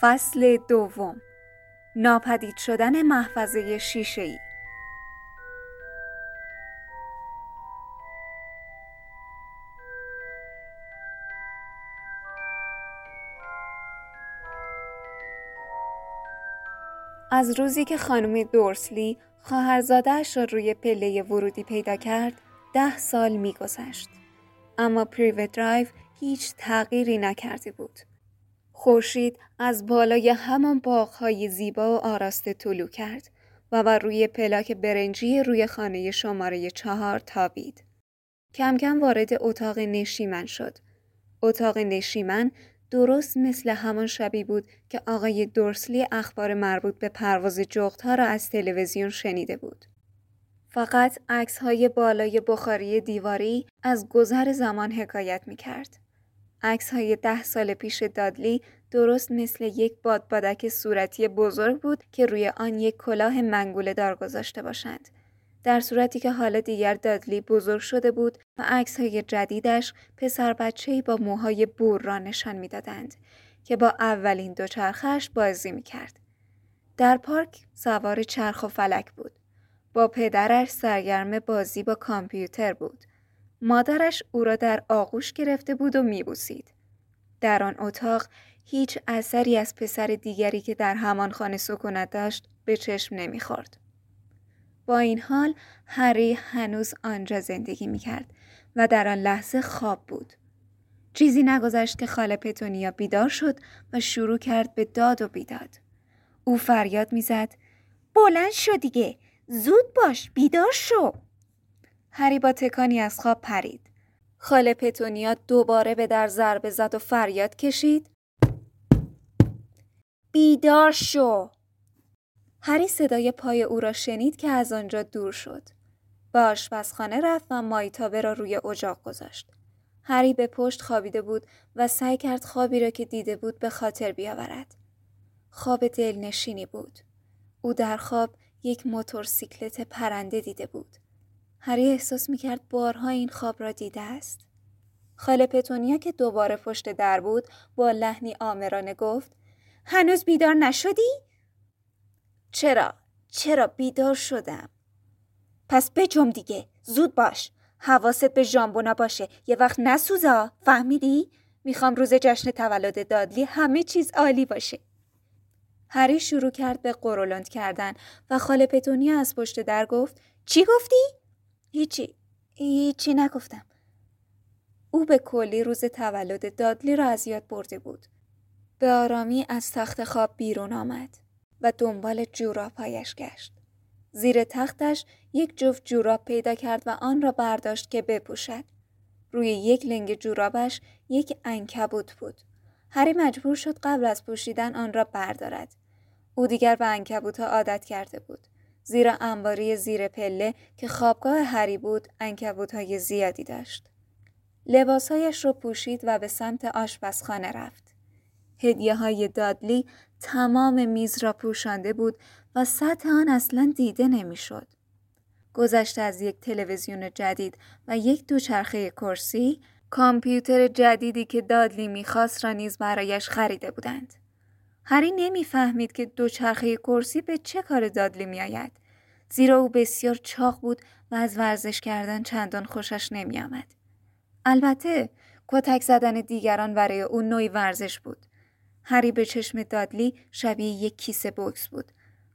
فصل دوم. ناپدید شدن محفظه شیشه ای از روزی که خانم دورسلی خواهرزادهاش را روی پله ورودی پیدا کرد ده سال میگذشت. اما پریو درایو هیچ تغییری نکرده بود. خورشید از بالای همان باغهای زیبا و آراسته طلو کرد و بر روی پلاک برنجی روی خانه شماره چهار تابید. کم کم وارد اتاق نشیمن شد. اتاق نشیمن درست مثل همان شبی بود که آقای دورسلی اخبار مربوط به پرواز جغتها را از تلویزیون شنیده بود. فقط عکس های بالای بخاری دیواری از گذر زمان حکایت می کرد. عکس های ده سال پیش دادلی درست مثل یک بادبادک صورتی بزرگ بود که روی آن یک کلاه منگوله دار گذاشته باشند. در صورتی که حالا دیگر دادلی بزرگ شده بود و عکس های جدیدش پسر بچه با موهای بور را نشان می‌دادند که با اولین دوچرخش بازی می کرد. در پارک سوار چرخ و فلک بود. با پدرش سرگرم بازی با کامپیوتر بود. مادرش او را در آغوش گرفته بود و میبوسید. در آن اتاق هیچ اثری از پسر دیگری که در همان خانه سکونت داشت به چشم نمی‌خورد. با این حال هری هنوز آنجا زندگی می‌کرد و در آن لحظه خواب بود. چیزی نگذشت که خاله پتونیا بیدار شد و شروع کرد به داد و بیداد. او فریاد می‌زد بلند شو دیگه زود باش بیدار شو هری با تکانی از خواب پرید. خاله پتونیا دوباره به در ضربه زد و فریاد کشید. بیدار شو! هری صدای پای او را شنید که از آنجا دور شد. به آشپزخانه رفت و مایتابه را روی اجاق گذاشت. هری به پشت خوابیده بود و سعی کرد خوابی را که دیده بود به خاطر بیاورد. خواب دلنشینی بود. او در خواب یک موتورسیکلت پرنده دیده بود. هری احساس می‌کرد بارها این خواب را دیده است. خاله پتونیا که دوباره پشت در بود با لحنی آمرانه گفت هنوز بیدار نشدی؟ چرا؟ چرا بیدار شدم؟ پس بجم دیگه زود باش حواست به ژامبونا باشه یه وقت نسوزا فهمیدی؟ می‌خوام روز جشن تولد دادلی همه چیز عالی باشه هری شروع کرد به قرولند کردن و خاله پتونیا از پشت در گفت چی گفتی؟ هیچی هیچی نگفتم. او به کلی روز تولد دادلی را از یاد برده بود. به آرامی از تخت خواب بیرون آمد و دنبال جورابهایش گشت. زیر تختش یک جفت جوراب پیدا کرد و آن را برداشت که بپوشد. روی یک لنگ جورابش یک انکبوت بود. هری مجبور شد قبل از پوشیدن آن را بردارد. او دیگر به انکبوت ها عادت کرده بود. زیرا انباری زیر پله که خوابگاه هری بود انکبوت های زیادی داشت. لباسهایش را پوشید و به سمت آشپزخانه رفت. هدیه های دادلی تمام میز را پوشانده بود و سطح آن اصلا دیده نمی‌شد. گذشته از یک تلویزیون جدید و یک دوچرخه کرسی، کامپیوتر جدیدی که دادلی می‌خواست را نیز برایش خریده بودند. هری نمی‌فهمید که دوچرخه کرسی به چه کار دادلی میآید. زیرا او بسیار چاق بود و از ورزش کردن چندان خوشش نمیآمد. البته کتک زدن دیگران برای او نوعی ورزش بود. هری به چشم دادلی شبیه یک کیسه بوکس بود.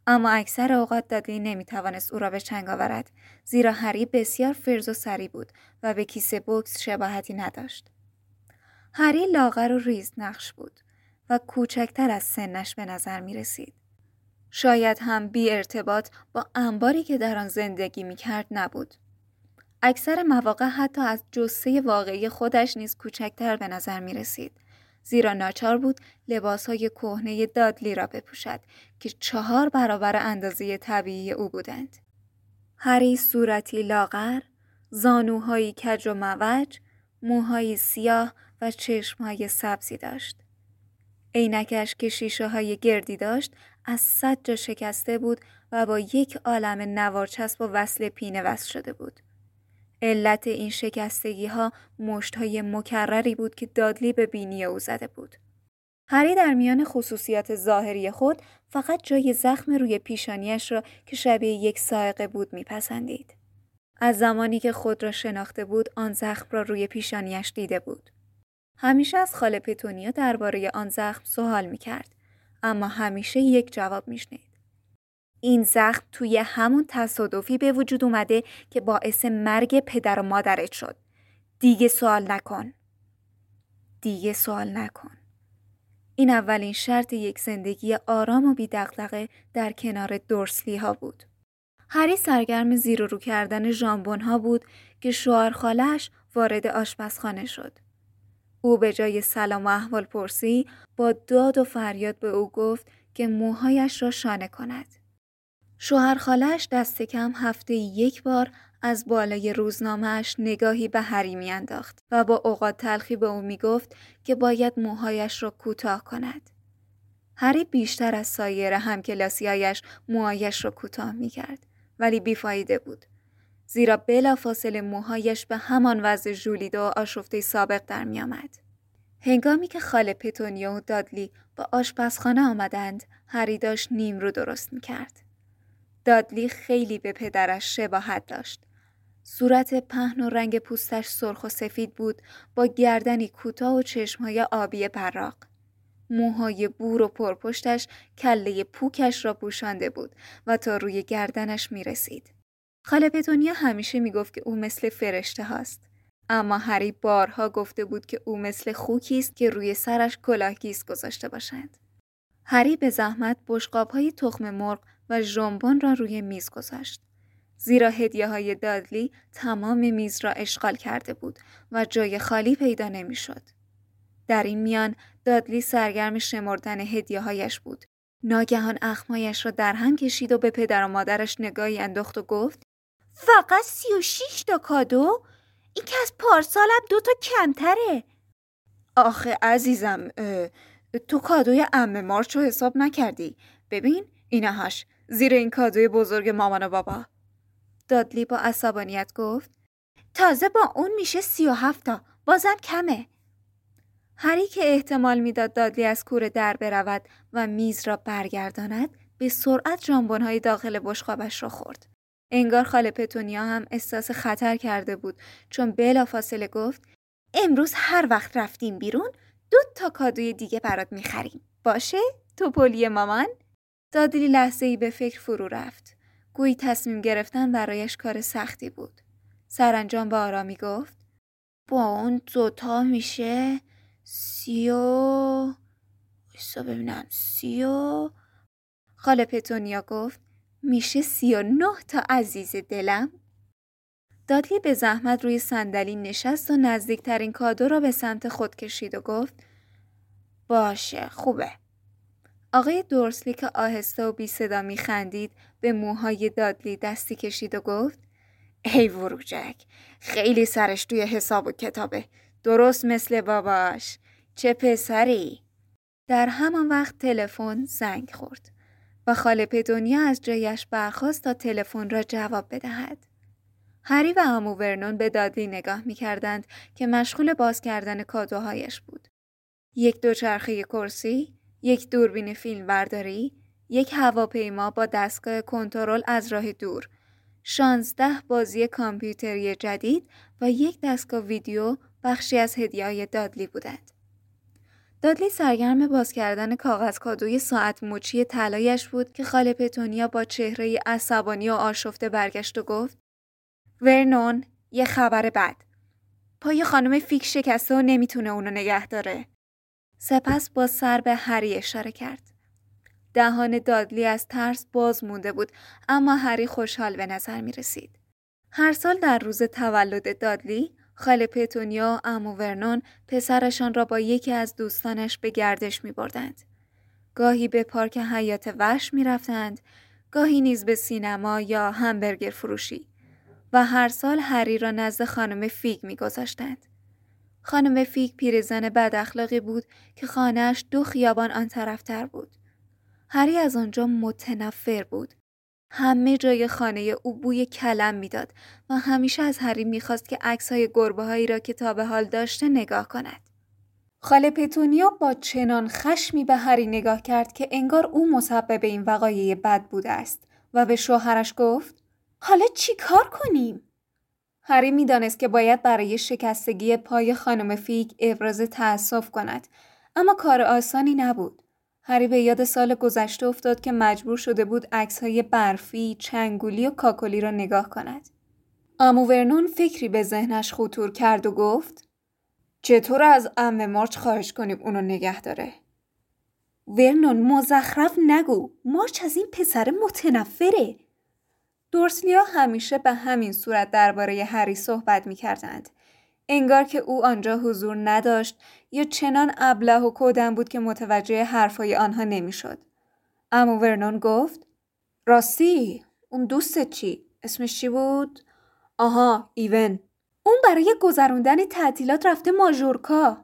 اما اکثر اوقات دادلی نمی‌توانست او را به چنگ آورد زیرا هری بسیار فرز و سری بود و به کیسه بوکس شباهتی نداشت. هری لاغر و ریز نقش بود. و کوچکتر از سنش به نظر می رسید. شاید هم بی ارتباط با انباری که در آن زندگی می کرد نبود. اکثر مواقع حتی از جسه واقعی خودش نیز کوچکتر به نظر می رسید. زیرا ناچار بود لباس های کهنه دادلی را بپوشد که چهار برابر اندازه طبیعی او بودند. هری صورتی لاغر، زانوهایی کج و موج، موهایی سیاه و چشمهای سبزی داشت. عینکش که شیشه های گردی داشت از صد جا شکسته بود و با یک عالم نوارچسب و وصل پینه وصل شده بود. علت این شکستگی ها مشت های مکرری بود که دادلی به بینی او زده بود. هری در میان خصوصیات ظاهری خود فقط جای زخم روی پیشانیش را که شبیه یک سائقه بود میپسندید. از زمانی که خود را شناخته بود آن زخم را روی پیشانیش دیده بود. همیشه از خاله پتونیا درباره آن زخم سوال می‌کرد اما همیشه یک جواب میشنید. این زخم توی همون تصادفی به وجود اومده که باعث مرگ پدر و مادرت شد. دیگه سوال نکن. دیگه سوال نکن. این اولین شرط یک زندگی آرام و بی در کنار دورسلی ها بود. هری سرگرم زیر و رو کردن جامبون ها بود که شوهر خالش وارد آشپزخانه شد. او به جای سلام و احوال پرسی با داد و فریاد به او گفت که موهایش را شانه کند. شوهر خالش دست کم هفته یک بار از بالای روزنامهش نگاهی به هری میانداخت و با اوقات تلخی به او می‌گفت که باید موهایش را کوتاه کند. هری بیشتر از سایر همکلاسیهایش موهایش را کوتاه می‌کرد ولی بیفایده بود. زیرا بلافاصله موهایش به همان وضع ژولیده و آشفته سابق در میآمد. هنگامی که خاله پتونیا و دادلی با آشپزخانه آمدند، هری داشت نیم رو درست می‌کرد. دادلی خیلی به پدرش شباهت داشت. صورت پهن و رنگ پوستش سرخ و سفید بود با گردنی کوتاه و چشمهای آبی براق. موهای بور و پرپشتش کله پوکش را پوشانده بود و تا روی گردنش می رسید. خاله پتونیا همیشه می گفت که او مثل فرشته هاست. اما هری بارها گفته بود که او مثل خوکی است که روی سرش کلاهگیس گذاشته باشند. هری به زحمت بشقاب های تخم مرغ و ژامبون را روی میز گذاشت. زیرا هدیه های دادلی تمام میز را اشغال کرده بود و جای خالی پیدا نمی‌شد. در این میان دادلی سرگرم شمردن هدیه هایش بود. ناگهان اخمایش را در هم کشید و به پدر و مادرش نگاهی انداخت و گفت فقط سی و شیش تا کادو؟ این که از پارسالم دو تا کمتره. آخه عزیزم تو کادوی ام مارچ رو حساب نکردی؟ ببین اینهاش زیر این کادوی بزرگ مامان و بابا. دادلی با عصبانیت گفت. تازه با اون میشه سی و هفتا بازم کمه. هری که احتمال می‌داد دادلی از کوره در برود و میز را برگرداند به سرعت جانبونهای داخل بشقابش را خورد. انگار خاله پتونیا هم احساس خطر کرده بود. چون بلافاصله گفت امروز هر وقت رفتیم بیرون دو تا کادوی دیگه برات می‌خریم. باشه؟ توپلی مامان؟ دادلی لحظه ای به فکر فرو رفت. گویی تصمیم گرفتن برایش کار سختی بود. سرانجام به آرامی گفت با اون دوتا میشه سی و ایسا ببینم سی و خاله پتونیا گفت میشه سی و نه تا عزیز دلم؟ دادلی به زحمت روی صندلی نشست و نزدیکترین کادو را به سمت خود کشید و گفت باشه خوبه. آقای دورسلی که آهسته و بی صدا می خندید به موهای دادلی دستی کشید و گفت ای وروجک خیلی سرش توی حساب و کتابه. درست مثل باباش. چه پسری؟ در همان وقت تلفن زنگ خورد. و خاله پدونیا از جایش برخواست تا تلفن را جواب بدهد هری و امو ورنون به دادلی نگاه می کردند که مشغول باز کردن کادوهایش بود. یک دوچرخه کرسی، یک دوربین فیلم برداری، یک هواپیما با دستگاه کنترل از راه دور، شانزده بازی کامپیوتری جدید و یک دستگاه ویدیو بخشی از هدیه دادلی بودند. دادلی سرگرم باز کردن کاغذ کادوی ساعت مچی طلایش بود که خاله پتونیا با چهره عصبانی و آشفته برگشت و گفت ورنون یه خبر بد. پای خانم فیک شکسته و نمی‌تونه اونو نگه داره. سپس با سر به هری اشاره کرد. دهان دادلی از ترس باز مونده بود اما هری خوشحال به نظر می رسید. هر سال در روز تولد دادلی خاله پتونیا عمو ورنون پسرشان را با یکی از دوستانش به گردش می بردند. گاهی به پارک حیات وحش می رفتند، گاهی نیز به سینما یا همبرگر فروشی و هر سال هری را نزد خانم فیگ می گذاشتند. خانم فیگ پیرزن بد اخلاقی بود که خانه‌ش دو خیابان آن طرفتر بود. هری از آنجا متنفر بود همه جای خانه او بوی کلم می‌داد و همیشه از هری می‌خواست که عکسهای گربه هایی را که تا به حال داشته نگاه کند. خاله پتونیا با چنان خشمی به هری نگاه کرد که انگار او مسبب این وقایع بد بوده است و به شوهرش گفت حالا چی کار کنیم؟ هری می‌دانست که باید برای شکستگی پای خانم فیک ابراز تأسف کند اما کار آسانی نبود. هری به یاد سال گذشته افتاد که مجبور شده بود های برفی، چنگولی و کاکلی را نگاه کند. امو ورنون فکری به ذهنش خطور کرد و گفت چطور از ام مارچ خواهش کنیم اونو نگه داره؟ ورنون مزخرف نگو مارچ از این پسر متنفره دورسلیا همیشه به همین صورت درباره هری صحبت می کردند. انگار که او آنجا حضور نداشت یا چنان ابله و کودن بود که متوجه حرفای آنها نمی‌شد. اما ورنون گفت راستی اون دوست چی؟ اسمش چی بود؟ آها ایون اون برای گذروندن تعطیلات رفته ماژورکا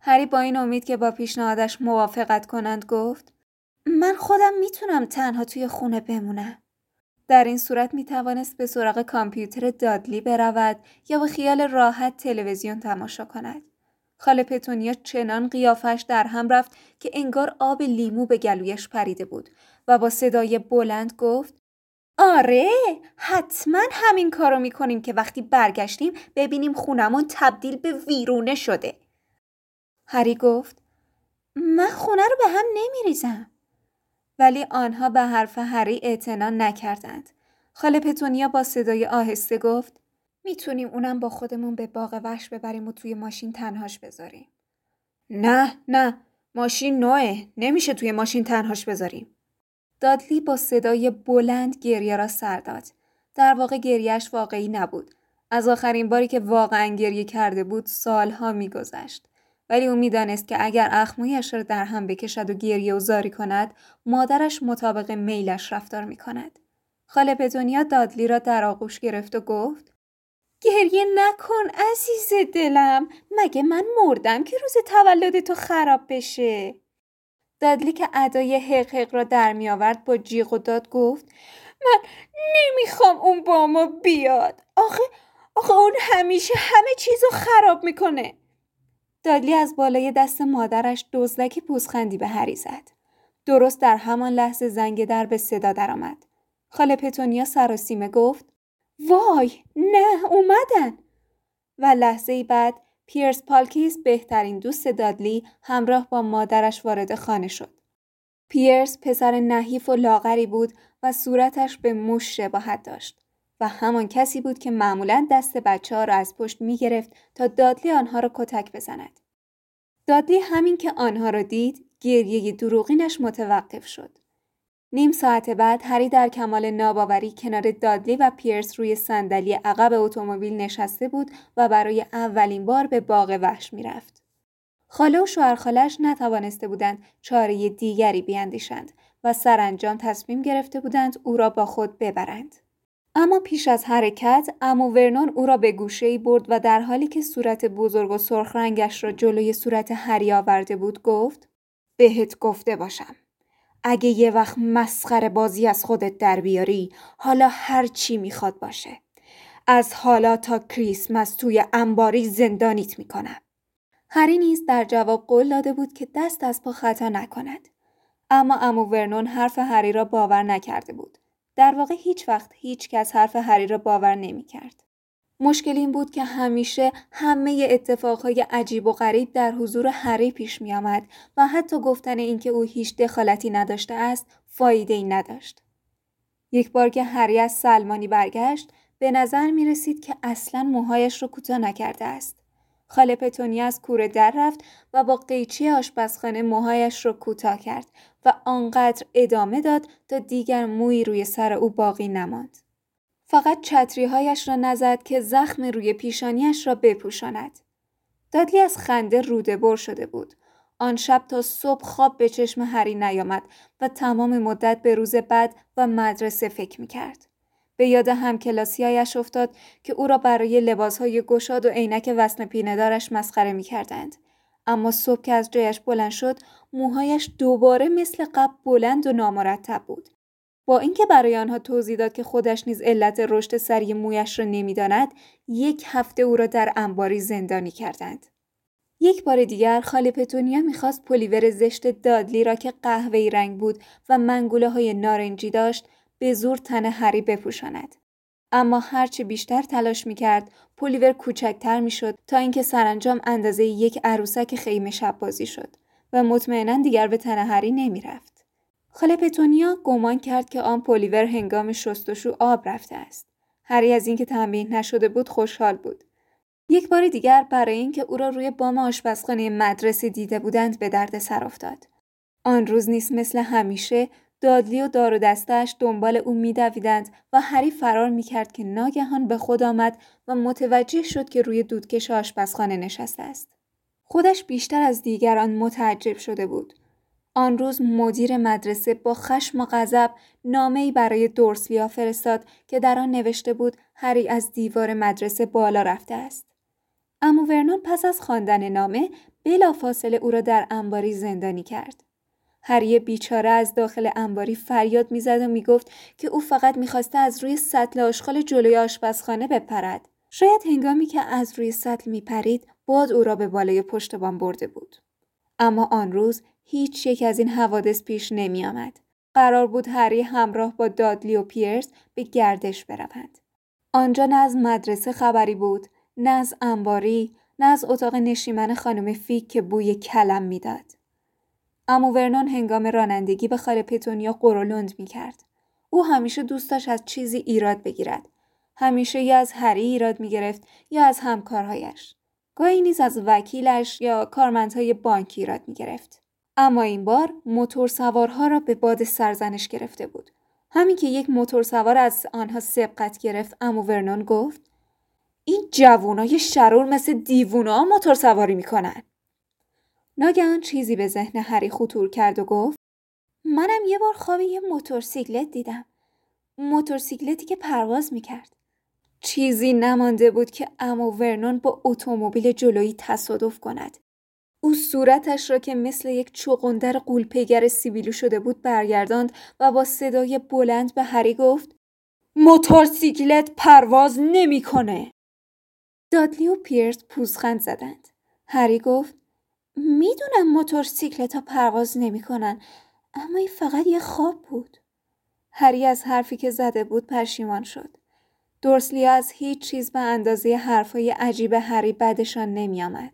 هری با این امید که با پیشنهادش موافقت کنند گفت من خودم می‌تونم تنها توی خونه بمونم در این صورت می توانست به سراغ کامپیوتر دادلی برود یا به خیال راحت تلویزیون تماشا کند. خاله پتونیا چنان قیافش در هم رفت که انگار آب لیمو به گلویش پریده بود و با صدای بلند گفت آره حتما همین کارو می‌کنیم که وقتی برگشتیم ببینیم خونمون تبدیل به ویرونه شده. هری گفت من خونه رو به هم نمیریزم. ولی آنها به حرف هری اعتنا نکردند. خاله پتونیا با صدای آهسته گفت می‌تونیم اونم با خودمون به باغ وحش ببریم و توی ماشین تنهاش بذاریم. نه نه ماشین نوعه نمیشه توی ماشین تنهاش بذاریم. دادلی با صدای بلند گریه را سر داد. در واقع گریهش واقعی نبود. از آخرین باری که واقعا گریه کرده بود سالها میگذشت. ولی او می‌دانست که اگر اخمویش را در هم بکشد و گریه و زاری کند مادرش مطابق میلش رفتار می کند. خاله پتونیا دادلی را در آغوش گرفت و گفت گریه نکن عزیز دلم مگه من مردم که روز تولد تو خراب بشه؟ دادلی که ادای حق را در می آورد با جیغ و داد گفت من نمی‌خوام اون با ما بیاد. آخه آخه اون همیشه همه چیز رو خراب می‌کنه. دادلی از بالای دست مادرش دزدکی پوزخندی به هری زد. درست در همان لحظه زنگ در به صدا درآمد. خاله پتونیا سراسیمه گفت وای نه اومدن و لحظه ای بعد پیرس پالکیس بهترین دوست دادلی همراه با مادرش وارد خانه شد. پیرس پسر نحیف و لاغری بود و صورتش به موش شباهت داشت و همان کسی بود که معمولا دست بچه ها را از پشت می گرفت تا دادلی آنها را کتک بزند. دادلی همین که آنها را دید گریه دروغینش متوقف شد. نیم ساعت بعد هری در کمال ناباوری کنار دادلی و پیرس روی صندلی عقب اتومبیل نشسته بود و برای اولین بار به باغ وحش می‌رفت. خاله و شوهرخالش نتوانسته بودند چاره دیگری بیاندیشند و سرانجام تصمیم گرفته بودند او را با خود ببرند. اما پیش از حرکت امو ورنون او را به گوشه برد و در حالی که صورت بزرگ و سرخ رنگش را جلوی صورت هری آورده بود گفت بهت گفته باشم اگه یه وقت مسخره بازی از خودت در بیاری حالا هر چی می‌خواد باشه. از حالا تا کریسمس توی انباری زندانیت می‌کنم. هری نیز در جواب قول داده بود که دست از پا خطا نکند. اما امو ورنون حرف هری را باور نکرده بود. در واقع هیچ وقت هیچ کس حرف هری را باور نمی کرد. مشکل این بود که همیشه همه اتفاقهای عجیب و غریب در حضور هری پیش می آمد و حتی گفتن اینکه او هیچ دخالتی نداشته است فایده ای نداشت. یک بار که هری از سلمانی برگشت به نظر می رسید که اصلا موهایش را کوتاه نکرده است. خاله پتونی از کوره در رفت و با قیچی آشپزخانه موهایش را کوتاه کرد و آنقدر ادامه داد تا دیگر موی روی سر او باقی نماند. فقط چتریهایش را نزد که زخم روی پیشانیش را بپوشاند. دادلی از خنده روده بر شده بود. آن شب تا صبح خواب به چشم هری نیامد و تمام مدت به روز بعد و مدرسه فکر می کرد. به یاد همکلاسیهایش افتاد که او را برای لباسهای گشاد و عینک وسم پیندارش مسخره می کردند. اما صبح که از جایش بلند شد موهایش دوباره مثل قبل بلند و نامرتب بود با اینکه برای آنها توضیح داد که خودش نیز علت رشد سری مویش را نمی‌داند یک هفته او را در انباری زندانی کردند یک بار دیگر خاله پتونیا می‌خواست پلیور زشت دادلی را که قهوه‌ای رنگ بود و منگوله های نارنجی داشت به زور تن هری بپوشاند. اما هرچه بیشتر تلاش می‌کرد پلیور کوچکتر می‌شد تا اینکه سرانجام اندازه یک عروسک خیمه شب بازی شد و مطمئنا دیگر به تن هری نمی‌رفت. خاله پتونیا گمان کرد که آن پلیور هنگام شستشو آب رفته است. هری از اینکه تنبیه نشده بود خوشحال بود. یک بار دیگر برای اینکه او را روی بام آشپزخانه مدرسه دیده بودند به درد سر افتاد. آن روز نیست مثل همیشه دادلی و دار و دستش دنبال او میدویدند و هری فرار می‌کرد که ناگهان به خود آمد و متوجه شد که روی دودکش آشپزخانه نشسته است. خودش بیشتر از دیگران متعجب شده بود. آن روز مدیر مدرسه با خشم و غضب نامه‌ای برای دورسلیا فرستاد که در آن نوشته بود هری از دیوار مدرسه بالا رفته است. اما ورنون پس از خواندن نامه بلافاصله او را در انباری زندانی کرد. هری بیچاره از داخل انباری فریاد می‌زد و می‌گفت که او فقط می‌خواسته از روی سطل آشغال جلوی آشپزخانه بپرد. شاید هنگامی که از روی سطل میپرید باد او را به بالای پشتبان برده بود. اما آن روز هیچ یک از این حوادث پیش نمی آمد. قرار بود هری همراه با دادلی و پیرس به گردش بروند. آنجا نه از مدرسه خبری بود، نه از انباری، نه از اتاق نشیمن خانم فیک که بوی کلم می‌داد. اما ورنون هنگام رانندگی به خاله پتونیا قرولند می کرد. او همیشه دوست داشت از چیزی ایراد بگیرد. همیشه یا از هری ایراد می گرفت یا از همکارهایش. گاهی نیز از وکیلش یا کارمندهای بانکی ایراد می گرفت. اما این بار موتور سوارها را به باد سرزنش گرفته بود. همین که یک موتور سوار از آنها سبقت گرفت امو ورنون گفت این جوونای شرور مثل دیوونا موتور سواری می‌کنن. ناگهان چیزی به ذهن هری خطور کرد و گفت منم یه بار خواب یه موتورسیکلت دیدم. موتورسیکلتی که پرواز می‌کرد. چیزی نمانده بود که امو ورنون با اتومبیل جلویی تصادف کند. او صورتش را که مثل یک چوقندر قولپیگر سیبیلو شده بود برگرداند و با صدای بلند به هری گفت موتورسیکلت پرواز نمی‌کنه. دادلی و پیرس پوزخند زدند. هری گفت می‌دونم موتورسیکلت ها پرواز نمی‌کنن اما این فقط یه خواب بود. هری از حرفی که زده بود پشیمان شد. دورسلیا از هیچ چیز به اندازه حرفای عجیب هری بدشان نمیآمد.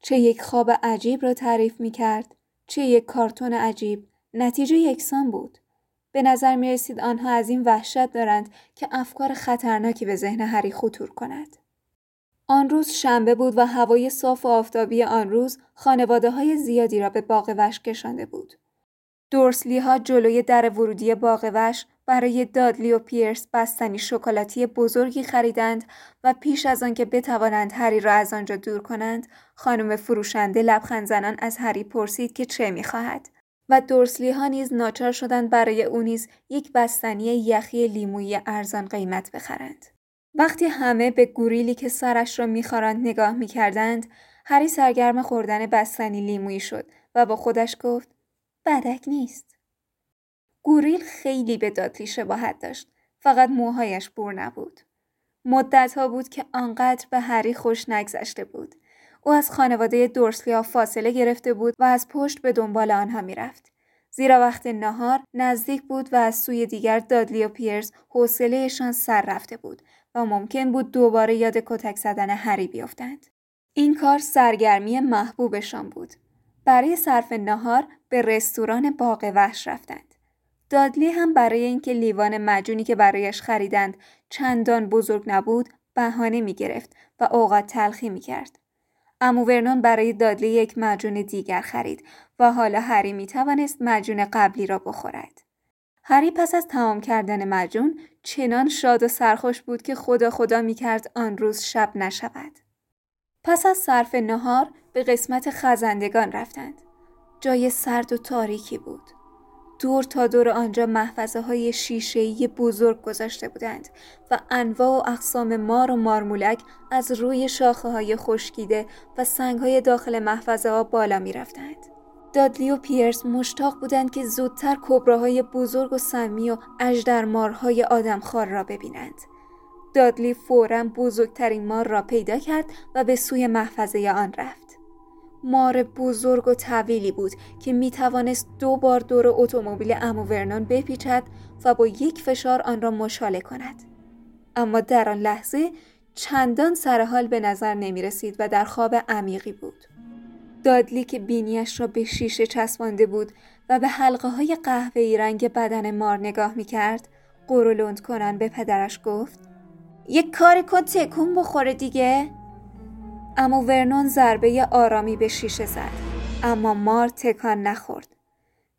چه یک خواب عجیب را تعریف می کرد، چه یک کارتون عجیب، نتیجه یکسان بود. به نظر می رسید آنها از این وحشت دارند که افکار خطرناکی به ذهن هری خطور کند. آن روز شنبه بود و هوای صاف و آفتابی آن روز خانواده های زیادی را به باغ وش کشانده بود. دورسلی ها جلوی در ورودی باغ وش برای دادلی و پیرس بستنی شکلاتی بزرگی خریدند و پیش از آنکه بتوانند هری را از آنجا دور کنند خانم فروشنده لبخند زنان از هری پرسید که چه می‌خواهد و دورسلی ها نیز ناچار شدند برای او نیز یک بستنی یخی لیمویی ارزان قیمت بخرند وقتی همه به گوریلی که سرش را میخوارند نگاه می‌کردند هری سرگرم خوردن بستنی لیمویی شد و با خودش گفت بدک نیست. گوریل خیلی به دادلی شباهت داشت. فقط موهایش بور نبود. ها بود که آنقدر به هری خوش نگذشته بود. او از خانواده دورسلیا فاصله گرفته بود و از پشت به دنبال آنها می‌رفت. زیرا وقت نهار نزدیک بود و از سوی دیگر دادلی و پیرز حوصلهشان سر رفته بود. ممکن بود دوباره یاد کتک زدن هری بیفتند این کار سرگرمی محبوبشان بود برای صرف نهار به رستوران باغ وحش رفتند دادلی هم برای اینکه لیوان مجونی که برایش خریدند چندان بزرگ نبود بهانه می گرفت و اوقات تلخی می کرد. امو ورنون برای دادلی یک مجون دیگر خرید و حالا هری می توانست مجون قبلی را بخورد. هری پس از تمام کردن مجون چنان شاد و سرخوش بود که خدا خدا می کرد آن روز شب نشود. پس از صرف نهار به قسمت خزندگان رفتند. جای سرد و تاریکی بود. دور تا دور آنجا محفظه های شیشه‌ای بزرگ گذاشته بودند و انواع و اقسام مار و مارمولک از روی شاخه های خشکیده و سنگ های داخل محفظه ها بالا می رفتند. دادلی و پیرس مشتاق بودند که زودتر کبراهای بزرگ و سمی و اجدرمارهای آدمخوار را ببینند. دادلی فورا بزرگترین مار را پیدا کرد و به سوی محفظه آن رفت. مار بزرگ و طویلی بود که می توانست دو بار دور اتومبیل امو ورنون بپیچد و با یک فشار آن را مشاله کند. اما در آن لحظه چندان سرحال به نظر نمی رسید و در خواب عمیقی بود. دادلی که بینیش را به شیشه چسبانده بود و به حلقه های قهوه‌ای رنگ بدن مار نگاه می کرد قرولند کنن به پدرش گفت یک کاری کن تکون بخوره دیگه. اما ورنون ضربه آرامی به شیشه زد اما مار تکان نخورد.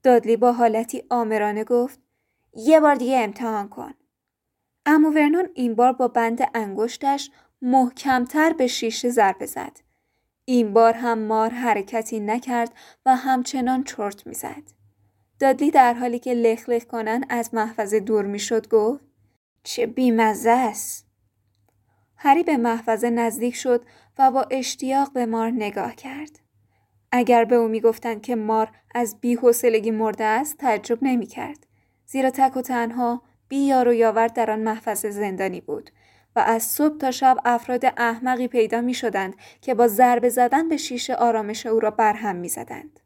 دادلی با حالتی آمرانه گفت یه بار دیگه امتحان کن. اما ورنون این بار با بند انگشتش محکمتر به شیشه ضربه زد. این بار هم مار حرکتی نکرد و همچنان چرت می‌زد. دادلی در حالی که لخ لخ کنن از محفظه دور می‌شد گفت چه بیمزه است. هری به محفظه نزدیک شد و با اشتیاق به مار نگاه کرد. اگر به او می‌گفتند که مار از بیحوصلگی مرده است تعجب نمی‌کرد زیرا تک و تنها بی یار و یاور در آن محفظه زندانی بود از صبح تا شب افراد احمقی پیدا می شدند که با ضربه زدن به شیشه آرامش او را برهم می زدند.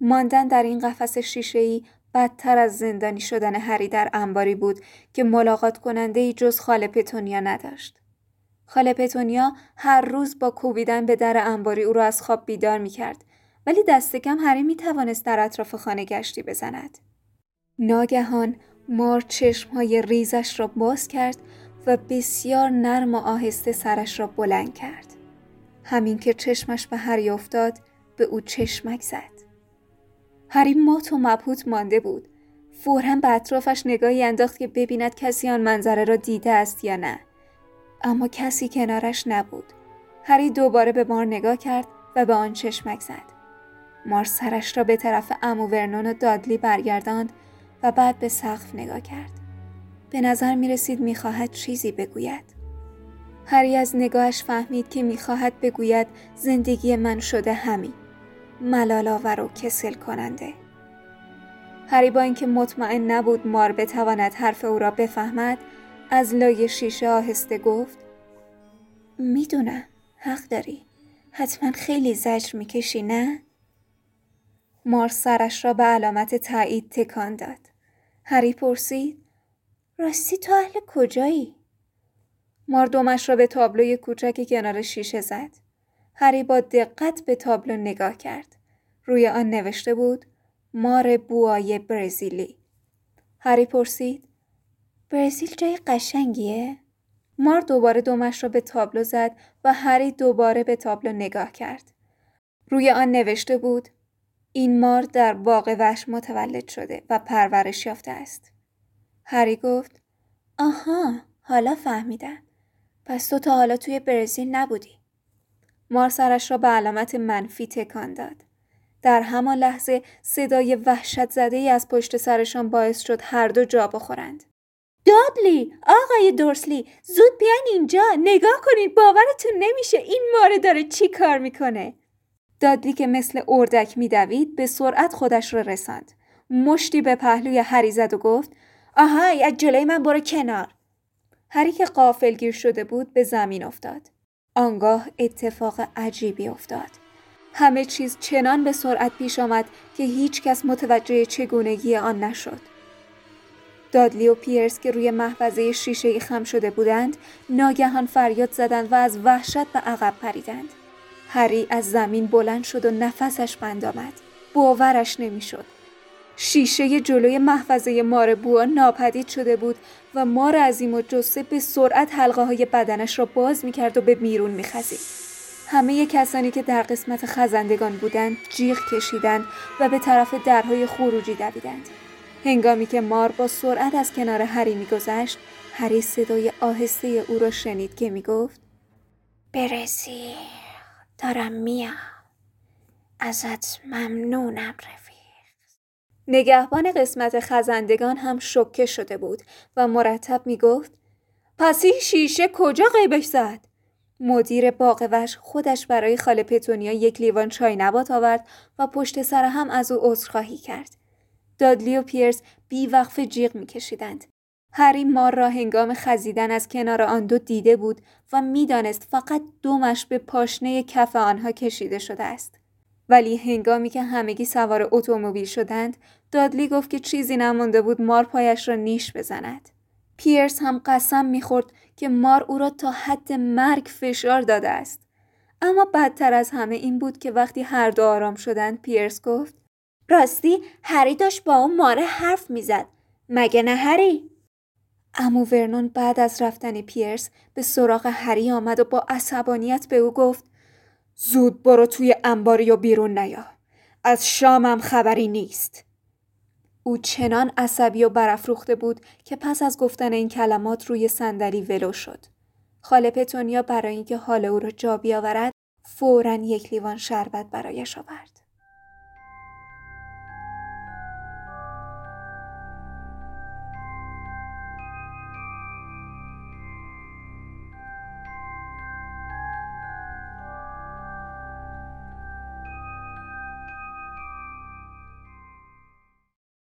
ماندن در این قفس شیشه‌ای بدتر از زندانی شدن هری در انباری بود که ملاقات کننده ای جز خاله پتونیا نداشت. خاله پتونیا هر روز با کوبیدن به در انباری او را از خواب بیدار می کرد ولی دست کم هری می توانست در اطراف خانه گشتی بزند. ناگهان مار چشمهای ریزش را باز کرد و بسیار نرم و آهسته سرش را بلند کرد. همین که چشمش به هری افتاد به او چشمک زد. هری مات و مبهوت مانده بود. فورا به اطرافش نگاهی انداخت که ببیند کسی آن منظره را دیده است یا نه. اما کسی کنارش نبود. هری دوباره به مار نگاه کرد و به آن چشمک زد. مار سرش را به طرف امو ورنون و دادلی برگرداند و بعد به سقف نگاه کرد. به نظر می رسید می خواهد چیزی بگوید. هری از نگاهش فهمید که می خواهد بگوید زندگی من شده همین. ملالاور و کسل کننده. هری با اینکه مطمئن نبود مار بتواند حرف او را بفهمد از لای شیشه آهسته گفت می‌دونم حق داری حتما خیلی زجر می‌کشی نه؟ مار سرش را به علامت تایید تکان داد هری پرسید راستی تو اهل کجایی؟ مار دومش را به تابلوی کوچکی کنار شیشه زد. هری با دقت به تابلو نگاه کرد. روی آن نوشته بود مار بوای برزیلی. هری پرسید برزیل جای قشنگیه؟ مار دوباره دومش را به تابلو زد و هری دوباره به تابلو نگاه کرد. روی آن نوشته بود این مار در باغ وحش متولد شده و پرورش یافته است. هری گفت آها حالا فهمیدم. پس تو تا حالا توی برزیل نبودی. مار سرش را به علامت منفی تکان داد. در همان لحظه صدای وحشت زده ای از پشت سرشان باعث شد هر دو جا بخورند. دادلی آقای دورسلی زود بیاین اینجا نگاه کنید باورتون نمیشه این ماره داره چی کار می‌کنه. دادلی که مثل اردک میدوید به سرعت خودش را رساند. مشتی به پهلوی هری زد و گفت آهای از جلوی من برو کنار. هری که قافلگیر شده بود به زمین افتاد. آنگاه اتفاق عجیبی افتاد. همه چیز چنان به سرعت پیش آمد که هیچ کس متوجه چگونگی آن نشد. دادلی و پیرس که روی محفظه شیشه خم شده بودند ناگهان فریاد زدند و از وحشت به عقب پریدند. هری از زمین بلند شد و نفسش بند آمد. باورش نمی‌شد. شیشه جلوی محفظه مار بوا ناپدید شده بود و مار عظیم و جسه به سرعت حلقه های بدنش را باز می‌کرد و به بیرون میخزید. همه کسانی که در قسمت خزندگان بودند جیغ کشیدند و به طرف درهای خروجی دویدند. هنگامی که مار با سرعت از کنار هری میگذشت هری صدای آهسته او را شنید که می‌گفت برسی دارم میام ازت ممنونم رفیق نگهبان قسمت خزندگان هم شکه شده بود و مرتب می گفت پس این شیشه کجا قیبش زد؟ مدیر باغ وش خودش برای خاله پتونیا یک لیوان چای نبات آورد و پشت سر هم از او عذرخواهی کرد. دادلی و پیرس بی وقف جیغ میکشیدند. هری مار را هنگام خزیدن از کنار آن دو دیده بود و می‌دانست فقط دومش به پاشنه کف آنها کشیده شده است. ولی هنگامی که همگی سوار اتومبیل شدند دادلی گفت که چیزی نمانده بود مار پایش را نیش بزند. پیرس هم قسم می‌خورد که مار او را تا حد مرگ فشار داده است. اما بدتر از همه این بود که وقتی هر دو آرام شدند پیرس گفت راستی هری داشت با اون ماره حرف می‌زد. مگه نه هری؟ امو ورنون بعد از رفتن پیرس به سراغ هری آمد و با عصبانیت به او گفت زود برو توی انباری و بیرون نیا. از شامم خبری نیست. او چنان عصبی و برافروخته بود که پس از گفتن این کلمات روی صندلی ولو شد. خاله پتونیا برای اینکه حال او را جا بیاورد فورا یک لیوان شربت برایش آورد.